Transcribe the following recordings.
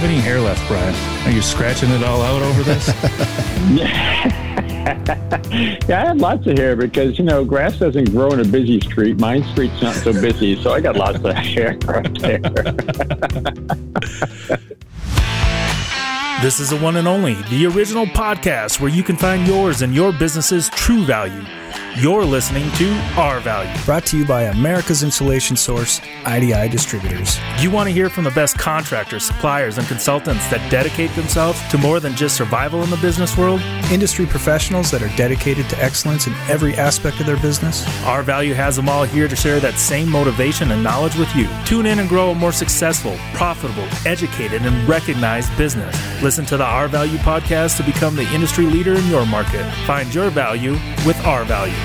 have any hair left, Brian? Are you scratching it all out over this? yeah, I have lots of hair because you know grass doesn't grow in a busy street. My street's not so busy, so I got lots of hair right there. this is the one and only, the original podcast where you can find yours and your business's true value. You're listening to Our Value. Brought to you by America's Insulation Source, IDI Distributors. You want to hear from the best contractors, suppliers, and consultants that dedicate themselves to more than just survival in the business world? Industry professionals that are dedicated to excellence in every aspect of their business? Our Value has them all here to share that same motivation and knowledge with you. Tune in and grow a more successful, profitable, educated, and recognized business. Listen to the Our Value podcast to become the industry leader in your market. Find your value with Our Value.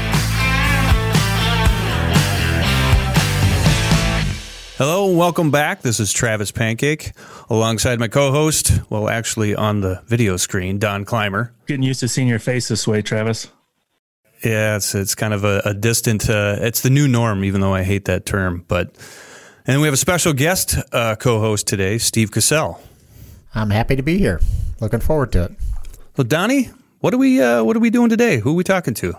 Hello, welcome back. This is Travis Pancake alongside my co host, well, actually on the video screen, Don Clymer. Getting used to seeing your face this way, Travis. Yeah, it's, it's kind of a, a distant, uh, it's the new norm, even though I hate that term. But, and we have a special guest uh, co host today, Steve Cassell. I'm happy to be here. Looking forward to it. So, Donnie, what are we, uh, what are we doing today? Who are we talking to?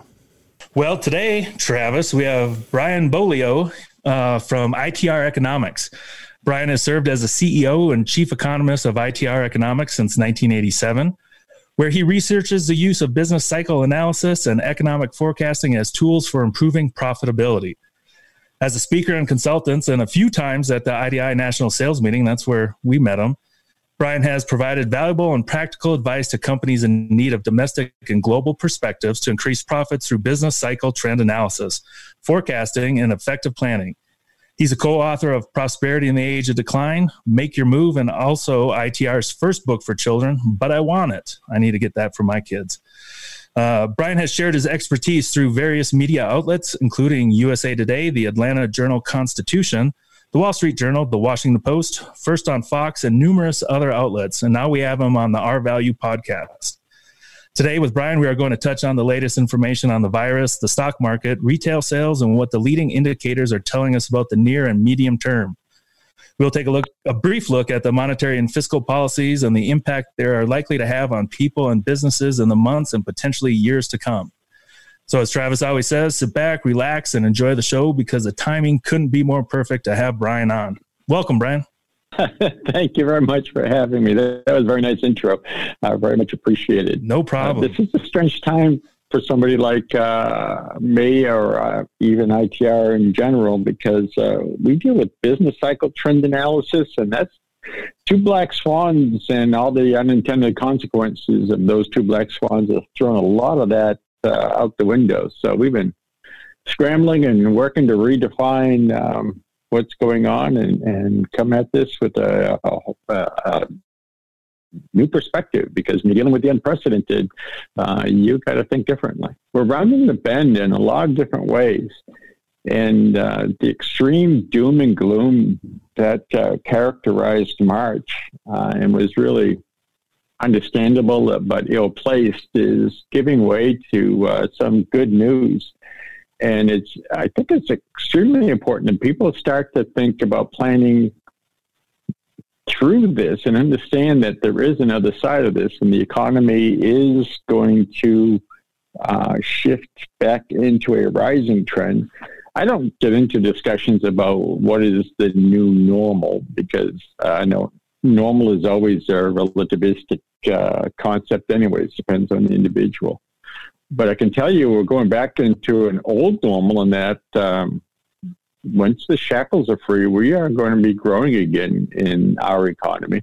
Well, today, Travis, we have Brian Beaulieu uh, from ITR Economics. Brian has served as a CEO and chief economist of ITR Economics since 1987, where he researches the use of business cycle analysis and economic forecasting as tools for improving profitability. As a speaker and consultant, and a few times at the IDI National Sales Meeting, that's where we met him. Brian has provided valuable and practical advice to companies in need of domestic and global perspectives to increase profits through business cycle trend analysis, forecasting, and effective planning. He's a co author of Prosperity in the Age of Decline, Make Your Move, and also ITR's first book for children, But I Want It. I need to get that for my kids. Uh, Brian has shared his expertise through various media outlets, including USA Today, the Atlanta Journal Constitution, the Wall Street Journal, the Washington Post, first on Fox, and numerous other outlets. And now we have him on the Our Value podcast. Today, with Brian, we are going to touch on the latest information on the virus, the stock market, retail sales, and what the leading indicators are telling us about the near and medium term. We'll take a look, a brief look at the monetary and fiscal policies and the impact they are likely to have on people and businesses in the months and potentially years to come. So, as Travis always says, sit back, relax, and enjoy the show because the timing couldn't be more perfect to have Brian on. Welcome, Brian. Thank you very much for having me. That, was a very nice intro. Uh, very much appreciated. No problem. Uh, this is a strange time for somebody like uh, me or uh, even ITR in general because uh, we deal with business cycle trend analysis, and that's two black swans and all the unintended consequences of those two black swans have thrown a lot of that uh, out the window. So we've been scrambling and working to redefine um, what's going on and, and come at this with a, a, a new perspective because when you're dealing with the unprecedented, uh, you got to think differently. We're rounding the bend in a lot of different ways. And uh, the extreme doom and gloom that uh, characterized March uh, and was really understandable but ill placed is giving way to uh, some good news. And it's, I think it's extremely important that people start to think about planning through this and understand that there is another side of this, and the economy is going to uh, shift back into a rising trend. I don't get into discussions about what is the new normal because uh, I know normal is always a relativistic uh, concept, anyways, depends on the individual. But I can tell you, we're going back into an old normal in that um, once the shackles are free, we are going to be growing again in our economy.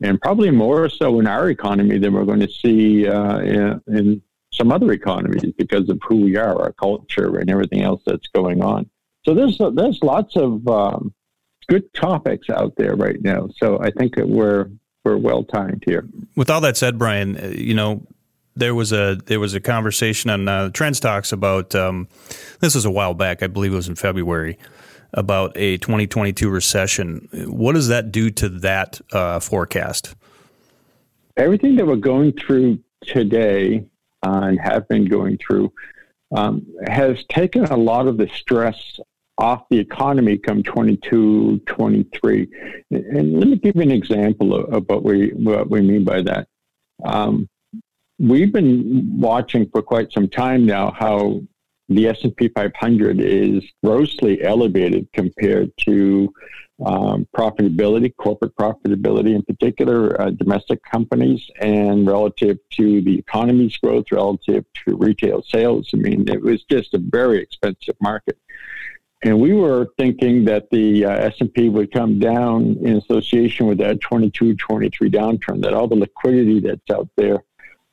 And probably more so in our economy than we're going to see uh, in, in some other economies because of who we are, our culture, and everything else that's going on. So there's there's lots of um, good topics out there right now. So I think that we're we're well timed here. With all that said, Brian, uh, you know there was a there was a conversation on uh, Trends Talks about um, this was a while back. I believe it was in February about a 2022 recession. What does that do to that uh, forecast? Everything that we're going through today uh, and have been going through um, has taken a lot of the stress off the economy come 22, 23. And let me give you an example of, what we what we mean by that. Um, we've been watching for quite some time now how the S&P 500 is grossly elevated compared to um, profitability, corporate profitability in particular, uh, domestic companies, and relative to the economy's growth, relative to retail sales. I mean, it was just a very expensive market. And we were thinking that the uh, S&P would come down in association with that 22, 23 downturn, that all the liquidity that's out there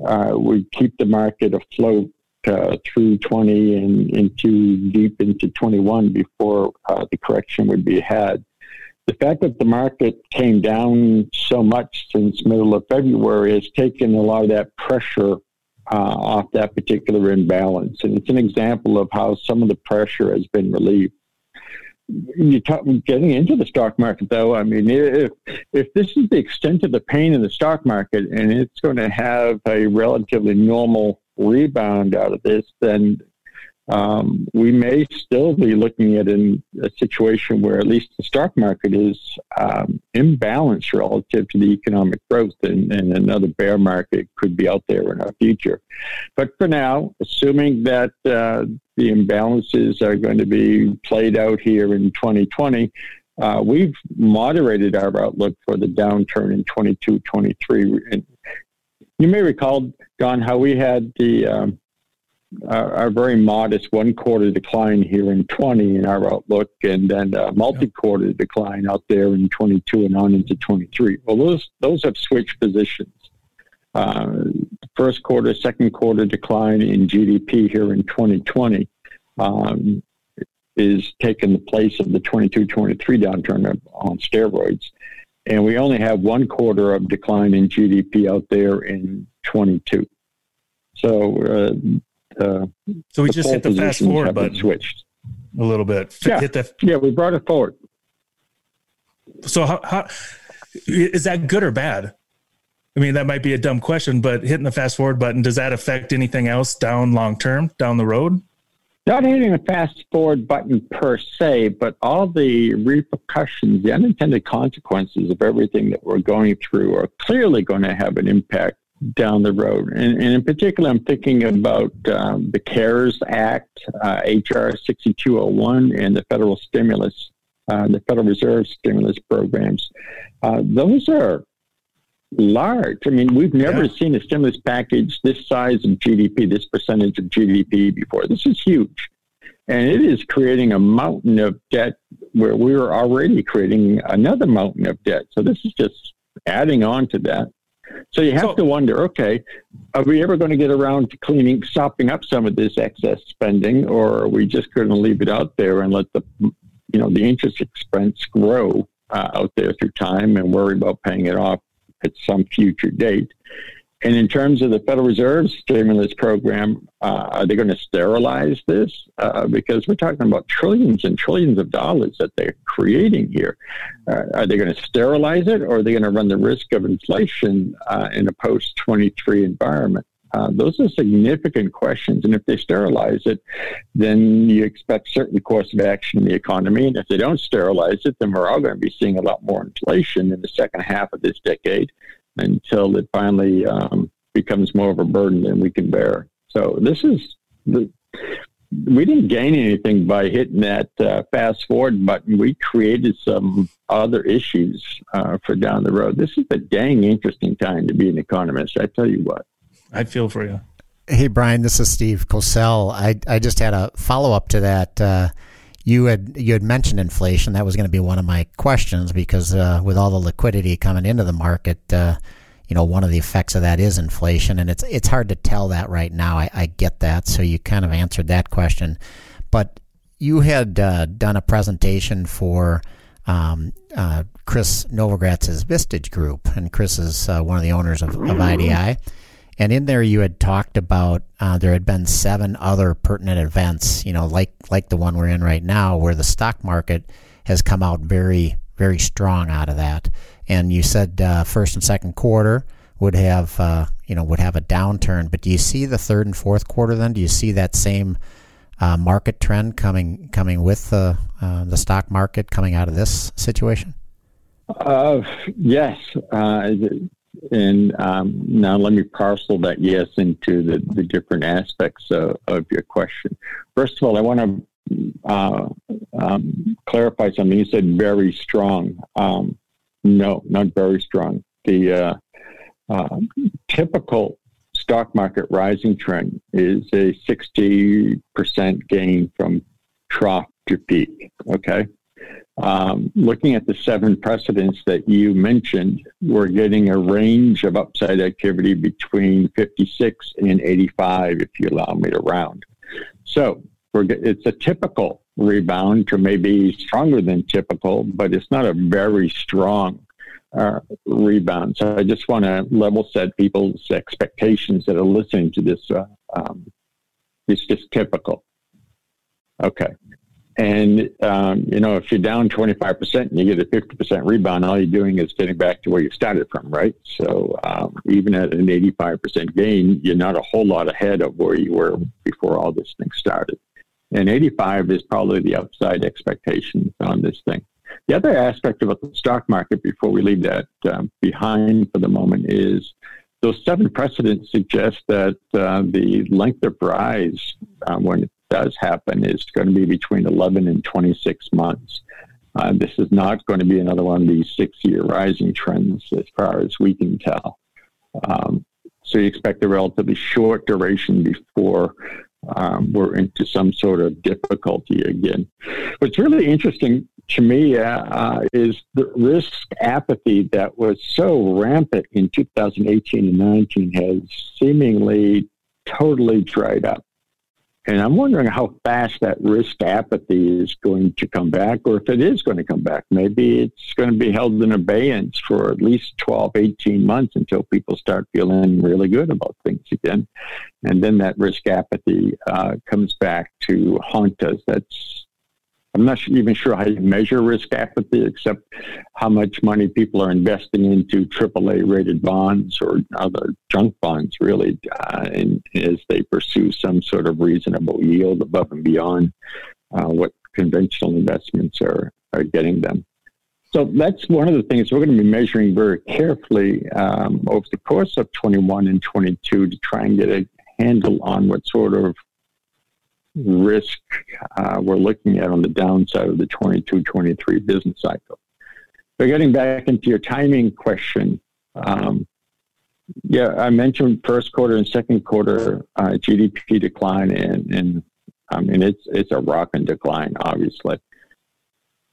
uh, would keep the market afloat uh, through 20 and into deep into 21 before uh, the correction would be had. The fact that the market came down so much since middle of February has taken a lot of that pressure uh, off that particular imbalance, and it's an example of how some of the pressure has been relieved. You talk, getting into the stock market, though. I mean, if if this is the extent of the pain in the stock market, and it's going to have a relatively normal rebound out of this, then um, we may still be looking at in a situation where at least the stock market is um, imbalanced relative to the economic growth, and, and, another bear market could be out there in our future. But for now, assuming that uh, the imbalances are going to be played out here in 2020, uh, we've moderated our outlook for the downturn in 22 23. And you may recall, Don, how we had the um, our, our, very modest one quarter decline here in 20 in our outlook, and then a multi quarter decline out there in 22 and on into 23. Well, those those have switched positions. Uh, first quarter, second quarter decline in GDP here in 2020 um, is taking the place of the 22 23 downturn on steroids. And we only have one quarter of decline in GDP out there in 22. So, uh, uh, so we just hit the fast forward button. Switched a little bit. Yeah, hit the, yeah, we brought it forward. So, how, how is that good or bad? I mean, that might be a dumb question, but hitting the fast forward button does that affect anything else down long term down the road? not hitting the fast forward button per se, but all the repercussions, the unintended consequences of everything that we're going through are clearly going to have an impact down the road. And, and in particular, I'm thinking about um, the CARES Act, uh, HR 6201, and the federal stimulus, uh, the Federal Reserve stimulus programs. Uh, those are large. I mean, we've never yeah. seen a stimulus package this size of GDP, this percentage of GDP before. This is huge. And it is creating a mountain of debt where we were already creating another mountain of debt. So this is just adding on to that. So you have so, to wonder, okay, are we ever going to get around to cleaning, sopping up some of this excess spending, or are we just going to leave it out there and let the, you know, the interest expense grow uh, out there through time and worry about paying it off at some future date. And in terms of the Federal Reserve stimulus program, uh, are they going to sterilize this? Uh, because we're talking about trillions and trillions of dollars that they're creating here. Uh, are they going to sterilize it, or are they going to run the risk of inflation uh, in a post 23 environment? Uh, those are significant questions. And if they sterilize it, then you expect certain course of action in the economy. And if they don't sterilize it, then we're all going to be seeing a lot more inflation in the second half of this decade until it finally um, becomes more of a burden than we can bear. So this is the, we didn't gain anything by hitting that uh, fast forward button. We created some other issues uh, for down the road. This is a dang interesting time to be an economist. I tell you what. I feel for you. Hey, Brian, this is Steve Cosell. I, I just had a follow up to that. Uh, you had you had mentioned inflation. That was going to be one of my questions because uh, with all the liquidity coming into the market, uh, you know, one of the effects of that is inflation, and it's it's hard to tell that right now. I, I get that, so you kind of answered that question, but you had uh, done a presentation for um, uh, Chris Novogratz's Vistage Group, and Chris is uh, one of the owners of, of IDI. And in there, you had talked about uh, there had been seven other pertinent events, you know, like like the one we're in right now, where the stock market has come out very very strong out of that. And you said uh, first and second quarter would have uh, you know would have a downturn, but do you see the third and fourth quarter then? Do you see that same uh, market trend coming coming with the uh, the stock market coming out of this situation? Uh, yes, and um, now let me parcel that yes into the, the different aspects of, of your question. First of all, I want to uh, um, clarify something. You said very strong. Um, no, not very strong. The uh, uh, typical stock market rising trend is a 60% gain from trough to peak. Okay. Um, looking at the seven precedents that you mentioned, we're getting a range of upside activity between 56 and 85, if you allow me to round. So it's a typical rebound, or maybe stronger than typical, but it's not a very strong uh, rebound. So I just want to level set people's expectations that are listening to this. Uh, um, it's just typical. Okay. And, um, you know, if you're down 25% and you get a 50% rebound, all you're doing is getting back to where you started from, right? So um, even at an 85% gain, you're not a whole lot ahead of where you were before all this thing started. And 85 is probably the upside expectation on this thing. The other aspect about the stock market, before we leave that um, behind for the moment, is those seven precedents suggest that uh, the length of rise uh, when does happen is going to be between 11 and 26 months. Uh, this is not going to be another one of these six year rising trends as far as we can tell. Um, so you expect a relatively short duration before um, we're into some sort of difficulty again. What's really interesting to me uh, uh, is the risk apathy that was so rampant in 2018 and 19 has seemingly totally dried up. And I'm wondering how fast that risk apathy is going to come back, or if it is going to come back. Maybe it's going to be held in abeyance for at least 12, 18 months until people start feeling really good about things again. And then that risk apathy uh, comes back to haunt us. That's I'm not even sure how you measure risk apathy, except how much money people are investing into AAA rated bonds or other junk bonds, really, uh, in, as they pursue some sort of reasonable yield above and beyond uh, what conventional investments are, are getting them. So that's one of the things we're going to be measuring very carefully um, over the course of 21 and 22 to try and get a handle on what sort of risk uh, we're looking at on the downside of the 22 23 business cycle. But getting back into your timing question, um, yeah, I mentioned first quarter and second quarter uh, GDP decline, and, and I mean it's it's a rocking decline, obviously.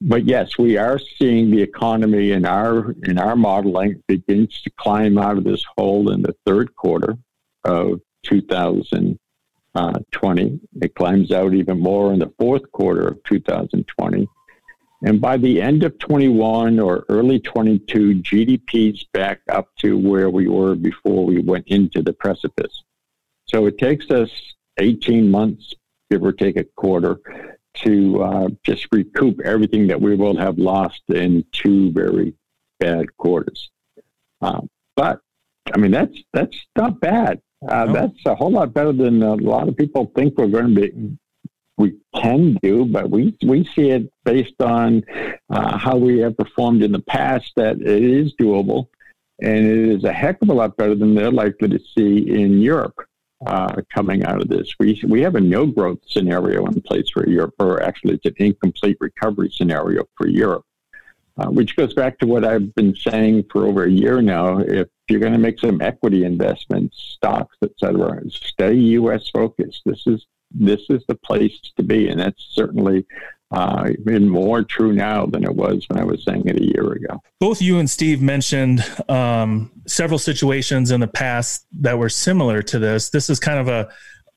But yes, we are seeing the economy in our in our modeling begins to climb out of this hole in the third quarter of 2000 uh, 20. It climbs out even more in the fourth quarter of 2020. And by the end of 21 or early 22, GDP's back up to where we were before we went into the precipice. So it takes us 18 months, give or take a quarter, to uh, just recoup everything that we will have lost in two very bad quarters. Uh, but I mean, that's that's not bad. Uh. That's a whole lot better than a lot of people think we're going to be. We can do, but we we see it based on uh, how we have performed in the past that it is doable, and it is a heck of a lot better than they're likely to see in Europe uh, coming out of this. We we have a no growth scenario in place for Europe, or actually it's an incomplete recovery scenario for Europe. Uh, which goes back to what I've been saying for over a year now. If you're going to make some equity investments, stocks, etc., stay U.S. focused. This is this is the place to be, and that's certainly uh, been more true now than it was when I was saying it a year ago. Both you and Steve mentioned um, several situations in the past that were similar to this. This is kind of a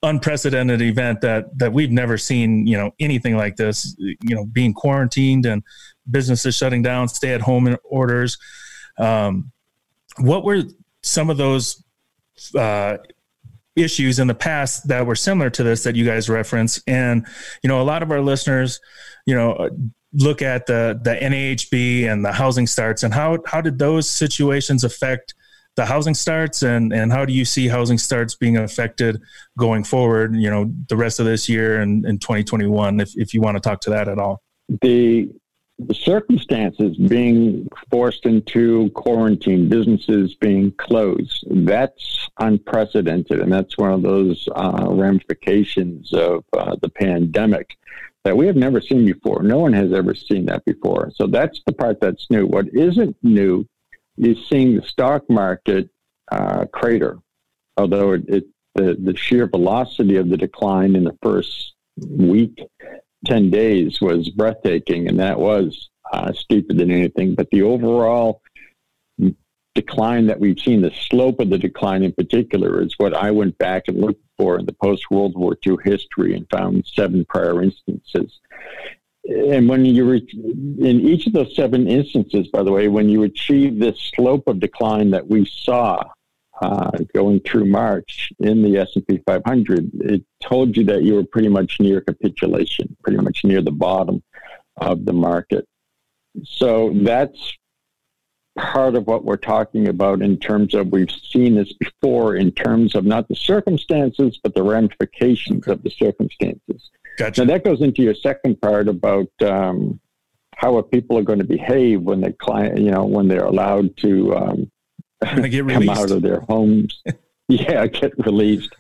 unprecedented event that that we've never seen. You know anything like this. You know, being quarantined and businesses shutting down, stay at home orders. Um, what were some of those uh, issues in the past that were similar to this that you guys reference? And you know, a lot of our listeners, you know, look at the the NAHB and the housing starts, and how how did those situations affect the housing starts and and how do you see housing starts being affected going forward? You know, the rest of this year and in 2021. If if you want to talk to that at all. The the circumstances being forced into quarantine, businesses being closed, that's unprecedented. And that's one of those uh, ramifications of uh, the pandemic that we have never seen before. No one has ever seen that before. So that's the part that's new. What isn't new is seeing the stock market uh, crater, although it, it the, the sheer velocity of the decline in the first week 10 days was breathtaking, and that was uh, steeper than anything. But the overall decline that we've seen, the slope of the decline in particular, is what I went back and looked for in the post World War II history and found seven prior instances. And when you re- in each of those seven instances, by the way, when you achieve this slope of decline that we saw uh, going through March in the S&P 500, it told you that you were pretty much near capitulation, pretty much near the bottom of the market. So that's part of what we're talking about in terms of we've seen this before in terms of not the circumstances but the ramifications of the circumstances. Gotcha. Now that goes into your second part about um, how people are going to behave when they client, you know, when they're allowed to um, they get come out of their homes. yeah, get released.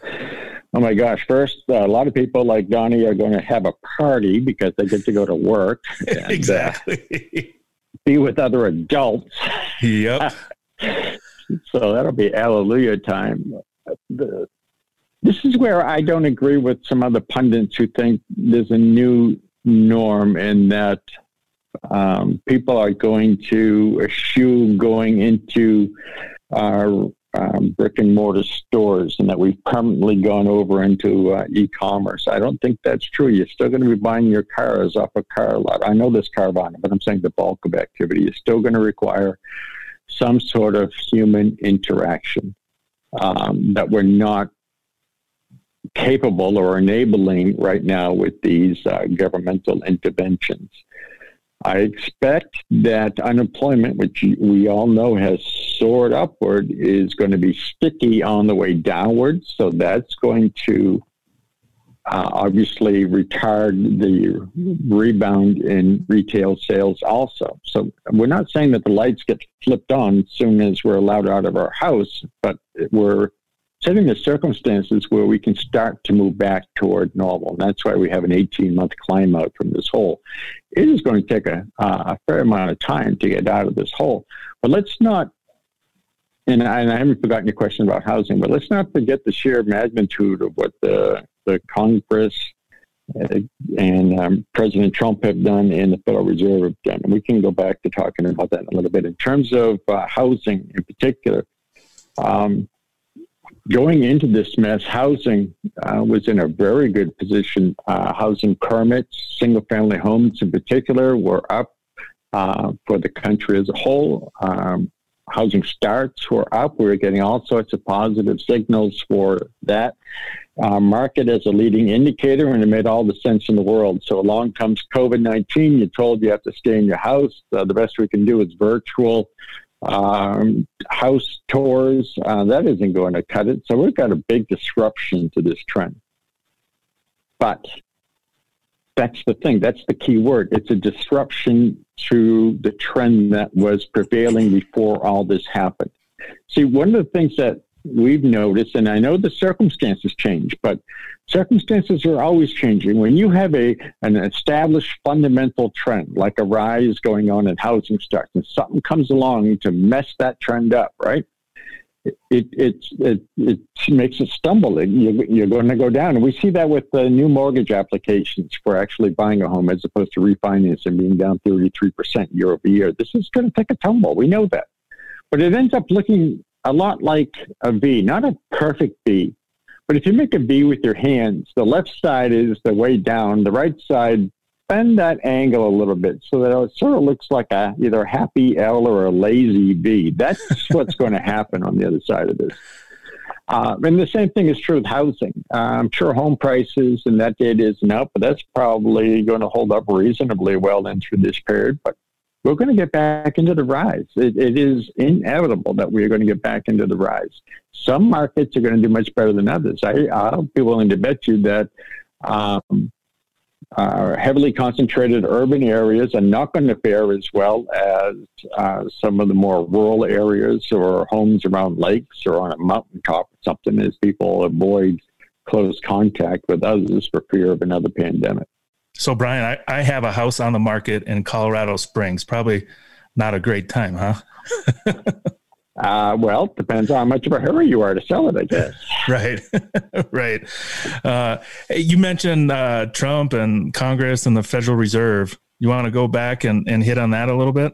Oh my gosh! First, uh, a lot of people like Donnie are going to have a party because they get to go to work. And, uh, exactly. Uh, be with other adults. Yep. so that'll be hallelujah time. The, this is where I don't agree with some other pundits who think there's a new norm in that um, people are going to eschew going into our um, brick and mortar stores and that we've permanently gone over into uh, e-commerce. I don't think that's true. You're still going to be buying your cars off a car lot. I know this Carvana, but I'm saying the bulk of activity is still going to require some sort of human interaction um, that we're not capable or enabling right now with these uh, governmental interventions. I expect that unemployment, which we all know has soared upward, is going to be sticky on the way downward. So that's going to uh, obviously retard the rebound in retail sales also. So we're not saying that the lights get flipped on as soon as we're allowed out of our house, but we're setting the circumstances where we can start to move back toward normal. And that's why we have an 18 month climb out from this hole. It is going to take a, uh, a fair amount of time to get out of this hole. But let's not, and I, and I haven't forgotten your question about housing, but let's not forget the sheer magnitude of what the, the Congress uh, and um, President Trump have done and the Federal Reserve have done. And we can go back to talking about that in a little bit. In terms of uh, housing in particular, um, going into this mess, housing uh, was in a very good position. Uh, housing permits, single family homes in particular, were up uh, for the country as a whole. Um, housing starts were up. We were getting all sorts of positive signals for that. Uh, market as a leading indicator, and it made all the sense in the world. So along comes COVID 19. You're told you have to stay in your house. Uh, the best we can do is virtual um, house tours. Uh, that isn't going to cut it. So we've got a big disruption to this trend. But that's the thing. That's the key word. It's a disruption to the trend that was prevailing before all this happened. See, one of the things that we've noticed, and I know the circumstances change, but circumstances are always changing. When you have a an established fundamental trend, like a rise going on in housing starts, and something comes along to mess that trend up, right? It it it, it makes it stumble. You, you're going to go down, and we see that with the new mortgage applications for actually buying a home as opposed to refinancing being down 33 percent year over year. This is going to take a tumble. We know that, but it ends up looking a lot like a V, not a perfect V. But if you make a V with your hands, the left side is the way down, the right side, bend that angle a little bit so that it sort of looks like a either a happy L or a lazy V. That's what's going to happen on the other side of this. Uh, and the same thing is true with housing. Uh, I'm sure home prices and that data isn't up, but that's probably going to hold up reasonably well then through this period. But we're going to get back into the rise. It, it is inevitable that we're going to get back into the rise. Some markets are going to do much better than others. I, I'll be willing to bet you that um, heavily concentrated urban areas are not going to fare as well as uh, some of the more rural areas or homes around lakes or on a mountaintop or something as people avoid close contact with others for fear of another pandemic. So, Brian, I, I have a house on the market in Colorado Springs. Probably not a great time, huh? uh, well, depends on how much of a hurry you are to sell it, I guess. right, right. Uh, you mentioned uh, Trump and Congress and the Federal Reserve. You want to go back and, and hit on that a little bit?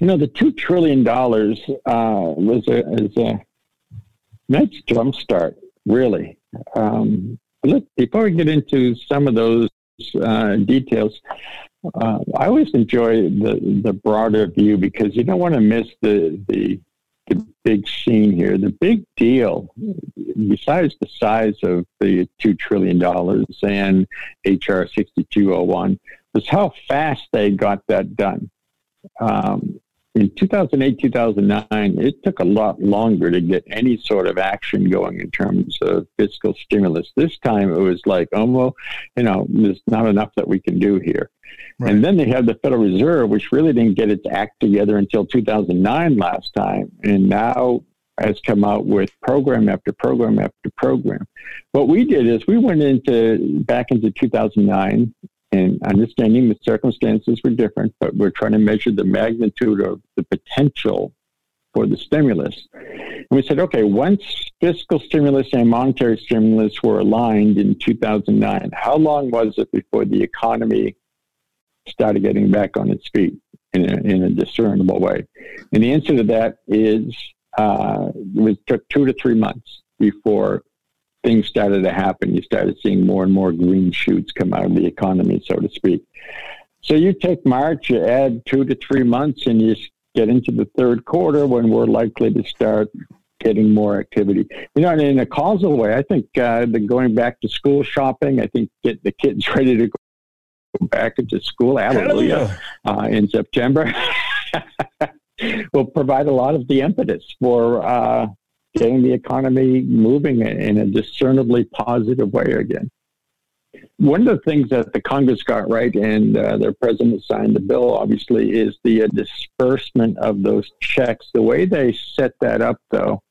You know, the two trillion dollars uh, was a, is a nice jumpstart, really. Um, look, before we get into some of those uh, details. Uh, I always enjoy the the broader view because you don't want to miss the the the big scene here. The big deal, besides the size of the two trillion dollars and HR sixty two oh one, was how fast they got that done. Um, in 2008, 2009, it took a lot longer to get any sort of action going in terms of fiscal stimulus. This time it was like, oh, well, you know, there's not enough that we can do here. Right. And then they had the Federal Reserve, which really didn't get its act together until 2009 last time. And now has come out with program after program after program. What we did is we went into back into 2009 and understanding the circumstances were different, but we're trying to measure the magnitude of the potential for the stimulus. And we said, okay, once fiscal stimulus and monetary stimulus were aligned in 2009, how long was it before the economy started getting back on its feet in a, in a discernible way? And the answer to that is uh, it took two to three months before things started to happen. You started seeing more and more green shoots come out of the economy, so to speak. So you take March, you add two to three months, and you get into the third quarter when we're likely to start getting more activity. You know, and in a causal way, I think uh, the going back to school shopping, I think get the kids ready to go back into school, hallelujah, uh, in September, will provide a lot of the impetus for uh, getting the economy moving in a discernibly positive way again. One of the things that the Congress got right, and uh, their president signed the bill, obviously, is the uh, disbursement of those checks. The way they set that up, though,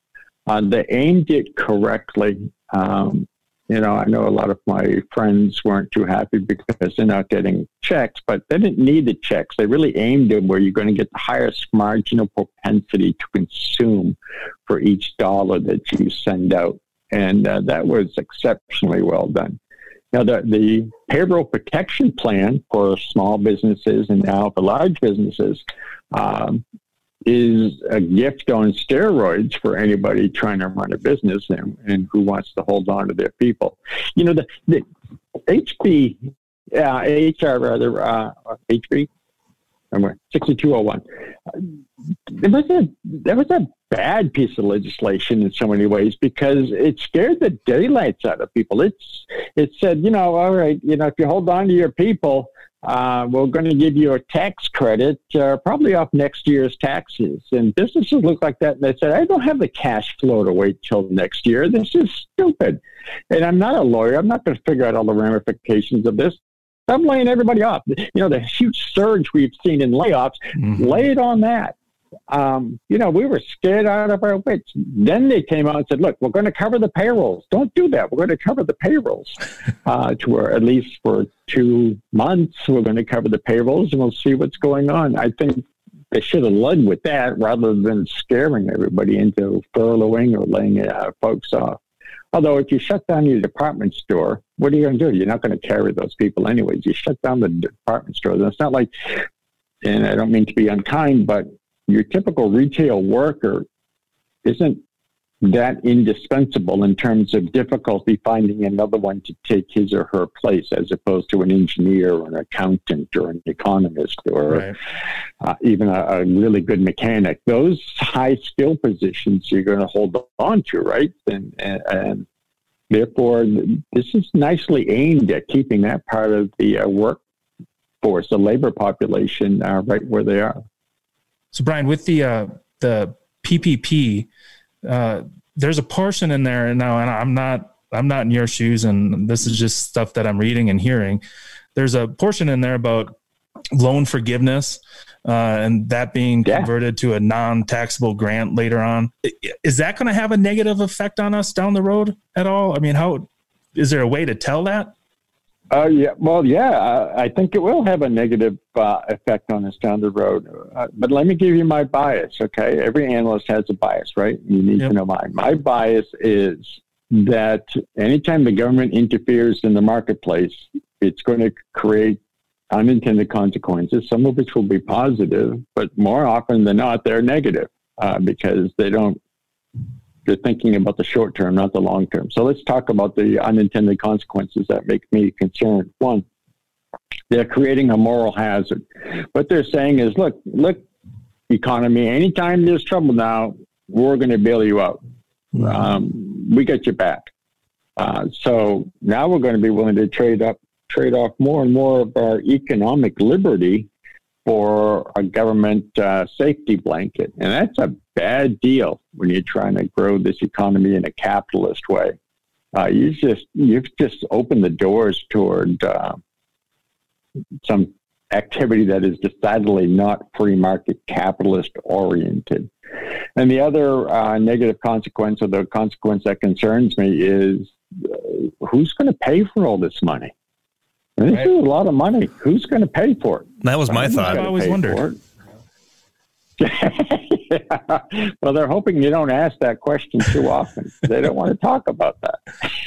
uh, they aimed it correctly. Um, you know, I know a lot of my friends weren't too happy because they're not getting checks, but they didn't need the checks. They really aimed it where you're going to get the highest marginal propensity to consume for each dollar that you send out. And uh, that was exceptionally well done. Now, the, the payroll protection plan for small businesses and now for large businesses um, is a gift on steroids for anybody trying to run a business and, and who wants to hold on to their people. You know, the, the HB, uh, HR rather, uh, HB, somewhere, 6201. It was a, there was a bad piece of legislation in so many ways because it scared the daylights out of people. It's, it said, you know, all right, you know, if you hold on to your people, uh, we're going to give you a tax credit, uh, probably off next year's taxes. And businesses look like that, and they said, I don't have the cash flow to wait till next year. This is stupid. And I'm not a lawyer. I'm not going to figure out all the ramifications of this. I'm laying everybody off. You know, the huge surge we've seen in layoffs, mm-hmm. lay it on that um, you know, we were scared out of our wits. Then they came out and said, look, we're going to cover the payrolls. Don't do that. We're going to cover the payrolls uh, to at least for two months, we're going to cover the payrolls and we'll see what's going on. I think they should have led with that rather than scaring everybody into furloughing or laying uh, folks off. Although if you shut down your department store, what are you going to do? You're not going to carry those people anyways. You shut down the department store. It's not like, and I don't mean to be unkind, but your typical retail worker isn't that indispensable in terms of difficulty finding another one to take his or her place as opposed to an engineer or an accountant or an economist or right. uh, even a, a, really good mechanic. Those high skill positions you're going to hold on to, right? And, and, and, therefore, this is nicely aimed at keeping that part of the uh, work force, the labor population, are right where they are. So, Brian, with the uh, the PPP, uh, there's a portion in there now, and I'm not I'm not in your shoes, and this is just stuff that I'm reading and hearing. There's a portion in there about loan forgiveness uh, and that being yeah. converted to a non-taxable grant later on. Is that going to have a negative effect on us down the road at all? I mean, how is there a way to tell that? Uh, yeah, well, yeah, I think it will have a negative uh, effect on us down the road. Uh, but let me give you my bias, okay? Every analyst has a bias, right? You need yep. to know mine. My bias is that anytime the government interferes in the marketplace, it's going to create unintended consequences, some of which will be positive, but more often than not, they're negative uh, because they don't, they're thinking about the short term, not the long term. So let's talk about the unintended consequences that make me concerned. One, they're creating a moral hazard. What they're saying is, look, look, economy, anytime there's trouble now, we're going to bail you out. Um, we got your back. Uh, so now we're going to be willing to trade up trade off more and more of our economic liberty for a government uh, safety blanket. And that's a bad deal when you're trying to grow this economy in a capitalist way. Uh, you just you've just opened the doors toward uh, some activity that is decidedly not free market capitalist oriented. And the other uh, negative consequence, or the consequence that concerns me, is uh, who's going to pay for all this money? This right. is a lot of money. Who's going to pay for it? That was my thought. I always wondered. yeah. Well, they're hoping you don't ask that question too often. they don't want to talk about that.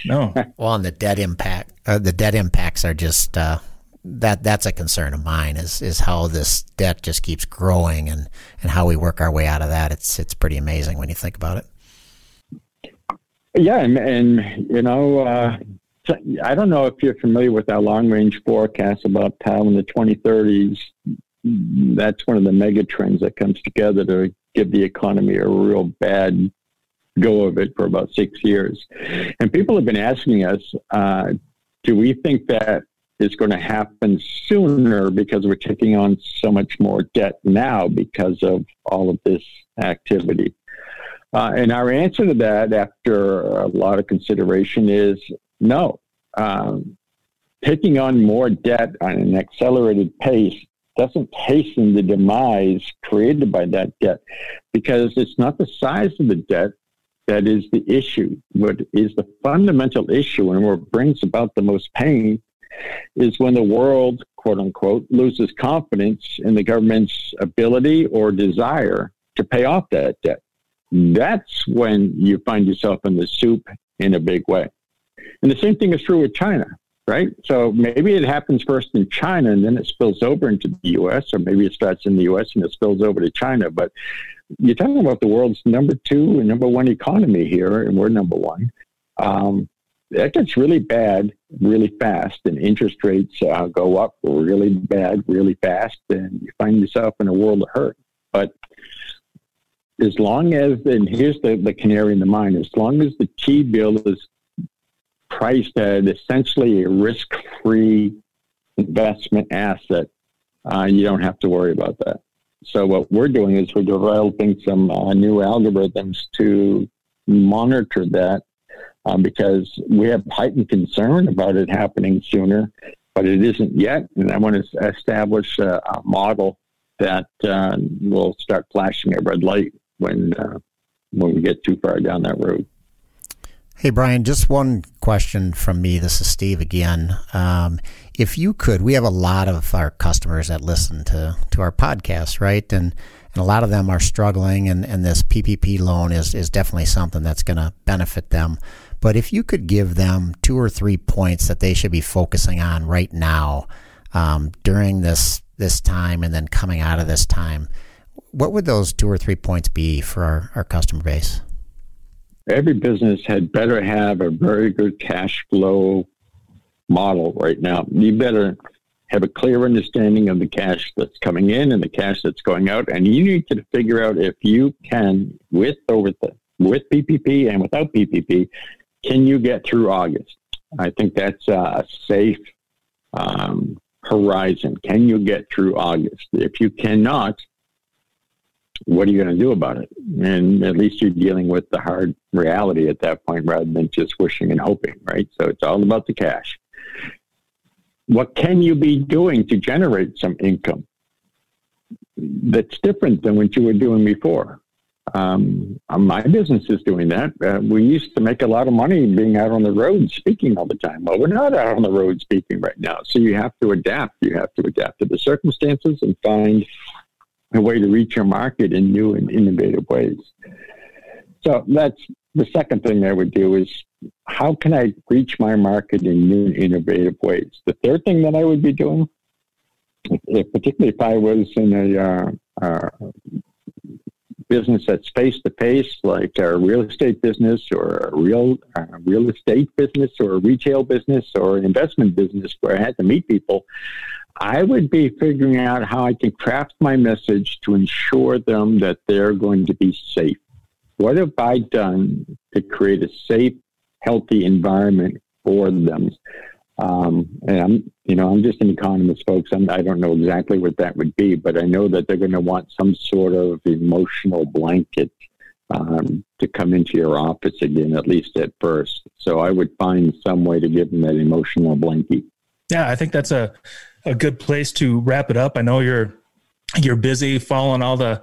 No. well, and the debt impact, uh, the debt impacts are just uh, that. That's a concern of mine. Is is how this debt just keeps growing and and how we work our way out of that. It's it's pretty amazing when you think about it. Yeah, and, and you know, uh, I don't know if you're familiar with our long range forecast about how in the 2030s, that's one of the mega trends that comes together to give the economy a real bad go of it for about six years. And people have been asking us, uh, do we think that is going to happen sooner because we're taking on so much more debt now because of all of this activity? Uh, and our answer to that, after a lot of consideration, is no. Um, taking on more debt on an accelerated pace doesn't hasten the demise created by that debt because it's not the size of the debt that is the issue. What is the fundamental issue and what brings about the most pain is when the world, quote unquote, loses confidence in the government's ability or desire to pay off that debt. That's when you find yourself in the soup in a big way. And the same thing is true with China, right? So maybe it happens first in China and then it spills over into the US, or maybe it starts in the US and it spills over to China. But you're talking about the world's number two and number one economy here, and we're number one. Um, that gets really bad really fast, and interest rates uh, go up really bad really fast, and you find yourself in a world of hurt. But as long as, and here's the, the canary in the mine, as long as the T bill is priced at essentially a risk free investment asset, uh, you don't have to worry about that. So, what we're doing is we're developing some uh, new algorithms to monitor that uh, because we have heightened concern about it happening sooner, but it isn't yet. And I want to establish a, a model that uh, will start flashing a red light when uh, when we get too far down that road. Hey, Brian, just one question from me. This is Steve again. Um, if you could, we have a lot of our customers that listen to, to our podcast, right? And, and a lot of them are struggling, and, and this PPP loan is, is definitely something that's going to benefit them. But if you could give them two or three points that they should be focusing on right now um, during this, this time and then coming out of this time, what would those two or three points be for our, our customer base? Every business had better have a very good cash flow model right now. You better have a clear understanding of the cash that's coming in and the cash that's going out, and you need to figure out if you can, with or with the, with PPP and without PPP, can you get through August? I think that's a safe um, horizon? Can you get through August? If you cannot, what are you going to do about it? And at least you're dealing with the hard reality at that point rather than just wishing and hoping, right? So it's all about the cash. What can you be doing to generate some income that's different than what you were doing before? Um, my business is doing that. Uh, we used to make a lot of money being out on the road speaking all the time. Well, we're not out on the road speaking right now. So you have to adapt. You have to adapt to the circumstances and find a way to reach your market in new and innovative ways. So that's the second thing I would do is how can I reach my market in new and innovative ways? The third thing that I would be doing, if, particularly if I was in a uh, uh, business that's face to face, like a real estate business or a real uh, real estate business or a retail business or an investment business where I had to meet people, I would be figuring out how I can craft my message to ensure them that they're going to be safe. What have I done to create a safe, healthy environment for them? Um, and I'm, you know, I'm just an economist, folks. I'm, I don't know exactly what that would be, but I know that they're going to want some sort of emotional blanket um, to come into your office again, at least at first. So I would find some way to give them that emotional blanket. Yeah, I think that's a a good place to wrap it up. I know you're you're busy following all the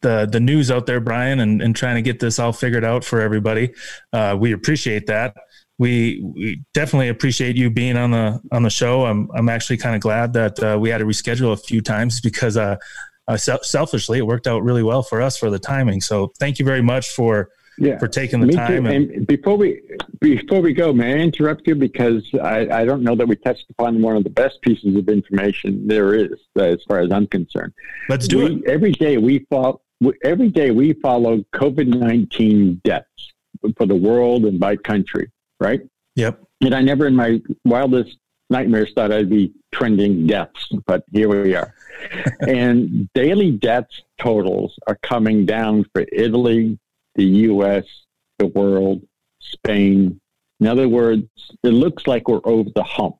the the news out there, Brian, and, and trying to get this all figured out for everybody. Uh, we appreciate that we, we definitely appreciate you being on the on the show. I'm I'm actually kind of glad that uh, we had to reschedule a few times because uh, uh, selfishly it worked out really well for us for the timing. So thank you very much for yeah, for taking the time. And, and, before we before we go, may I interrupt you because I, I don't know that we touched upon one of the best pieces of information there is uh, as far as I'm concerned. Let's do we, it. Every day we follow every day we follow COVID nineteen deaths for the world and by country right? Yep. And I never in my wildest nightmares thought I'd be trending deaths, but here we are. and daily deaths totals are coming down for Italy, the U.S., the world, Spain. In other words, it looks like we're over the hump.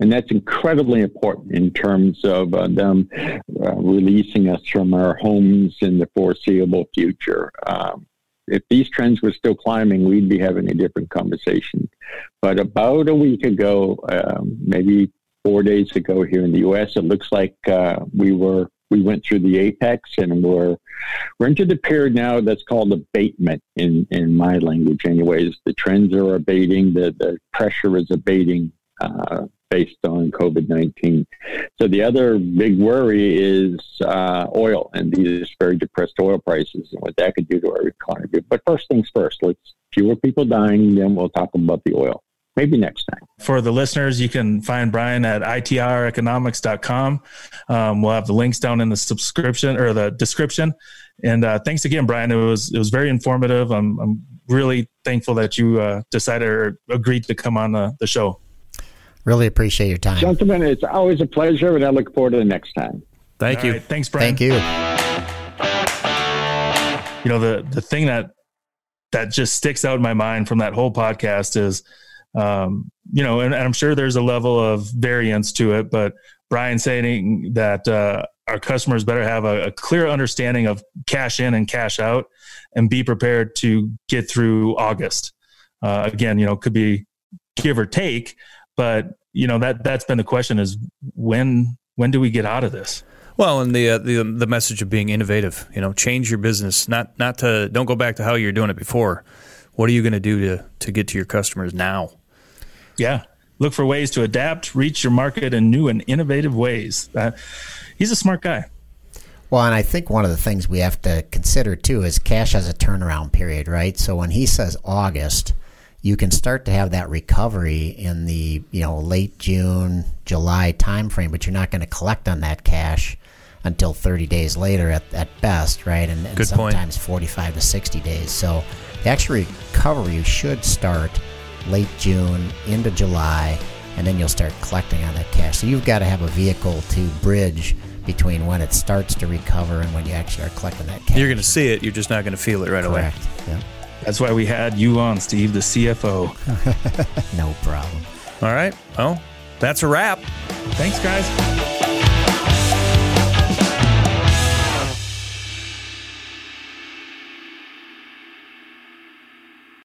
And that's incredibly important in terms of uh, them uh, releasing us from our homes in the foreseeable future. Um, if these trends were still climbing, we'd be having a different conversation. But about a week ago, um, maybe four days ago here in the U.S., it looks like uh, we were we went through the apex and we're we're into the period now that's called abatement in in my language anyways the trends are abating the the pressure is abating uh, based on COVID 19. So the other big worry is uh, oil and these very depressed oil prices and what that could do to our economy. But first things first, let's fewer people dying, then we'll talk about the oil. Maybe next time. For the listeners, you can find Brian at itreconomics.com. Um, we'll have the links down in the subscription or the description. And uh, thanks again, Brian. It was it was very informative. I'm, I'm really thankful that you uh, decided or agreed to come on the, the show. Really appreciate your time. Gentlemen, it's always a pleasure, and I look forward to the next time. Thank All you. Right, thanks, Brian. Thank you. You know, the, the thing that that just sticks out in my mind from that whole podcast is, um, you know, and, and, I'm sure there's a level of variance to it, but Brian saying that uh, our customers better have a, a, clear understanding of cash in and cash out and be prepared to get through August. Uh, again, you know, could be give or take, but you know that that's been the question: is when when do we get out of this? Well, and the uh, the the message of being innovative, you know, change your business, not not to don't go back to how you're doing it before. What are you going to do to to get to your customers now? Yeah, look for ways to adapt, reach your market in new and innovative ways. Uh, he's a smart guy. Well, and I think one of the things we have to consider too is cash has a turnaround period, right? So when he says August, you can start to have that recovery in the you know late June, July timeframe, but you're not going to collect on that cash until 30 days later at, at best, right? And, and sometimes point. 45 to 60 days. So the actual recovery should start late June into July, and then you'll start collecting on that cash. So you've got to have a vehicle to bridge between when it starts to recover and when you actually are collecting that cash. You're going to see it, you're just not going to feel it right Correct. away. Yeah. That's why we had you on, Steve, the CFO. no problem. All right. Well, that's a wrap. Thanks, guys.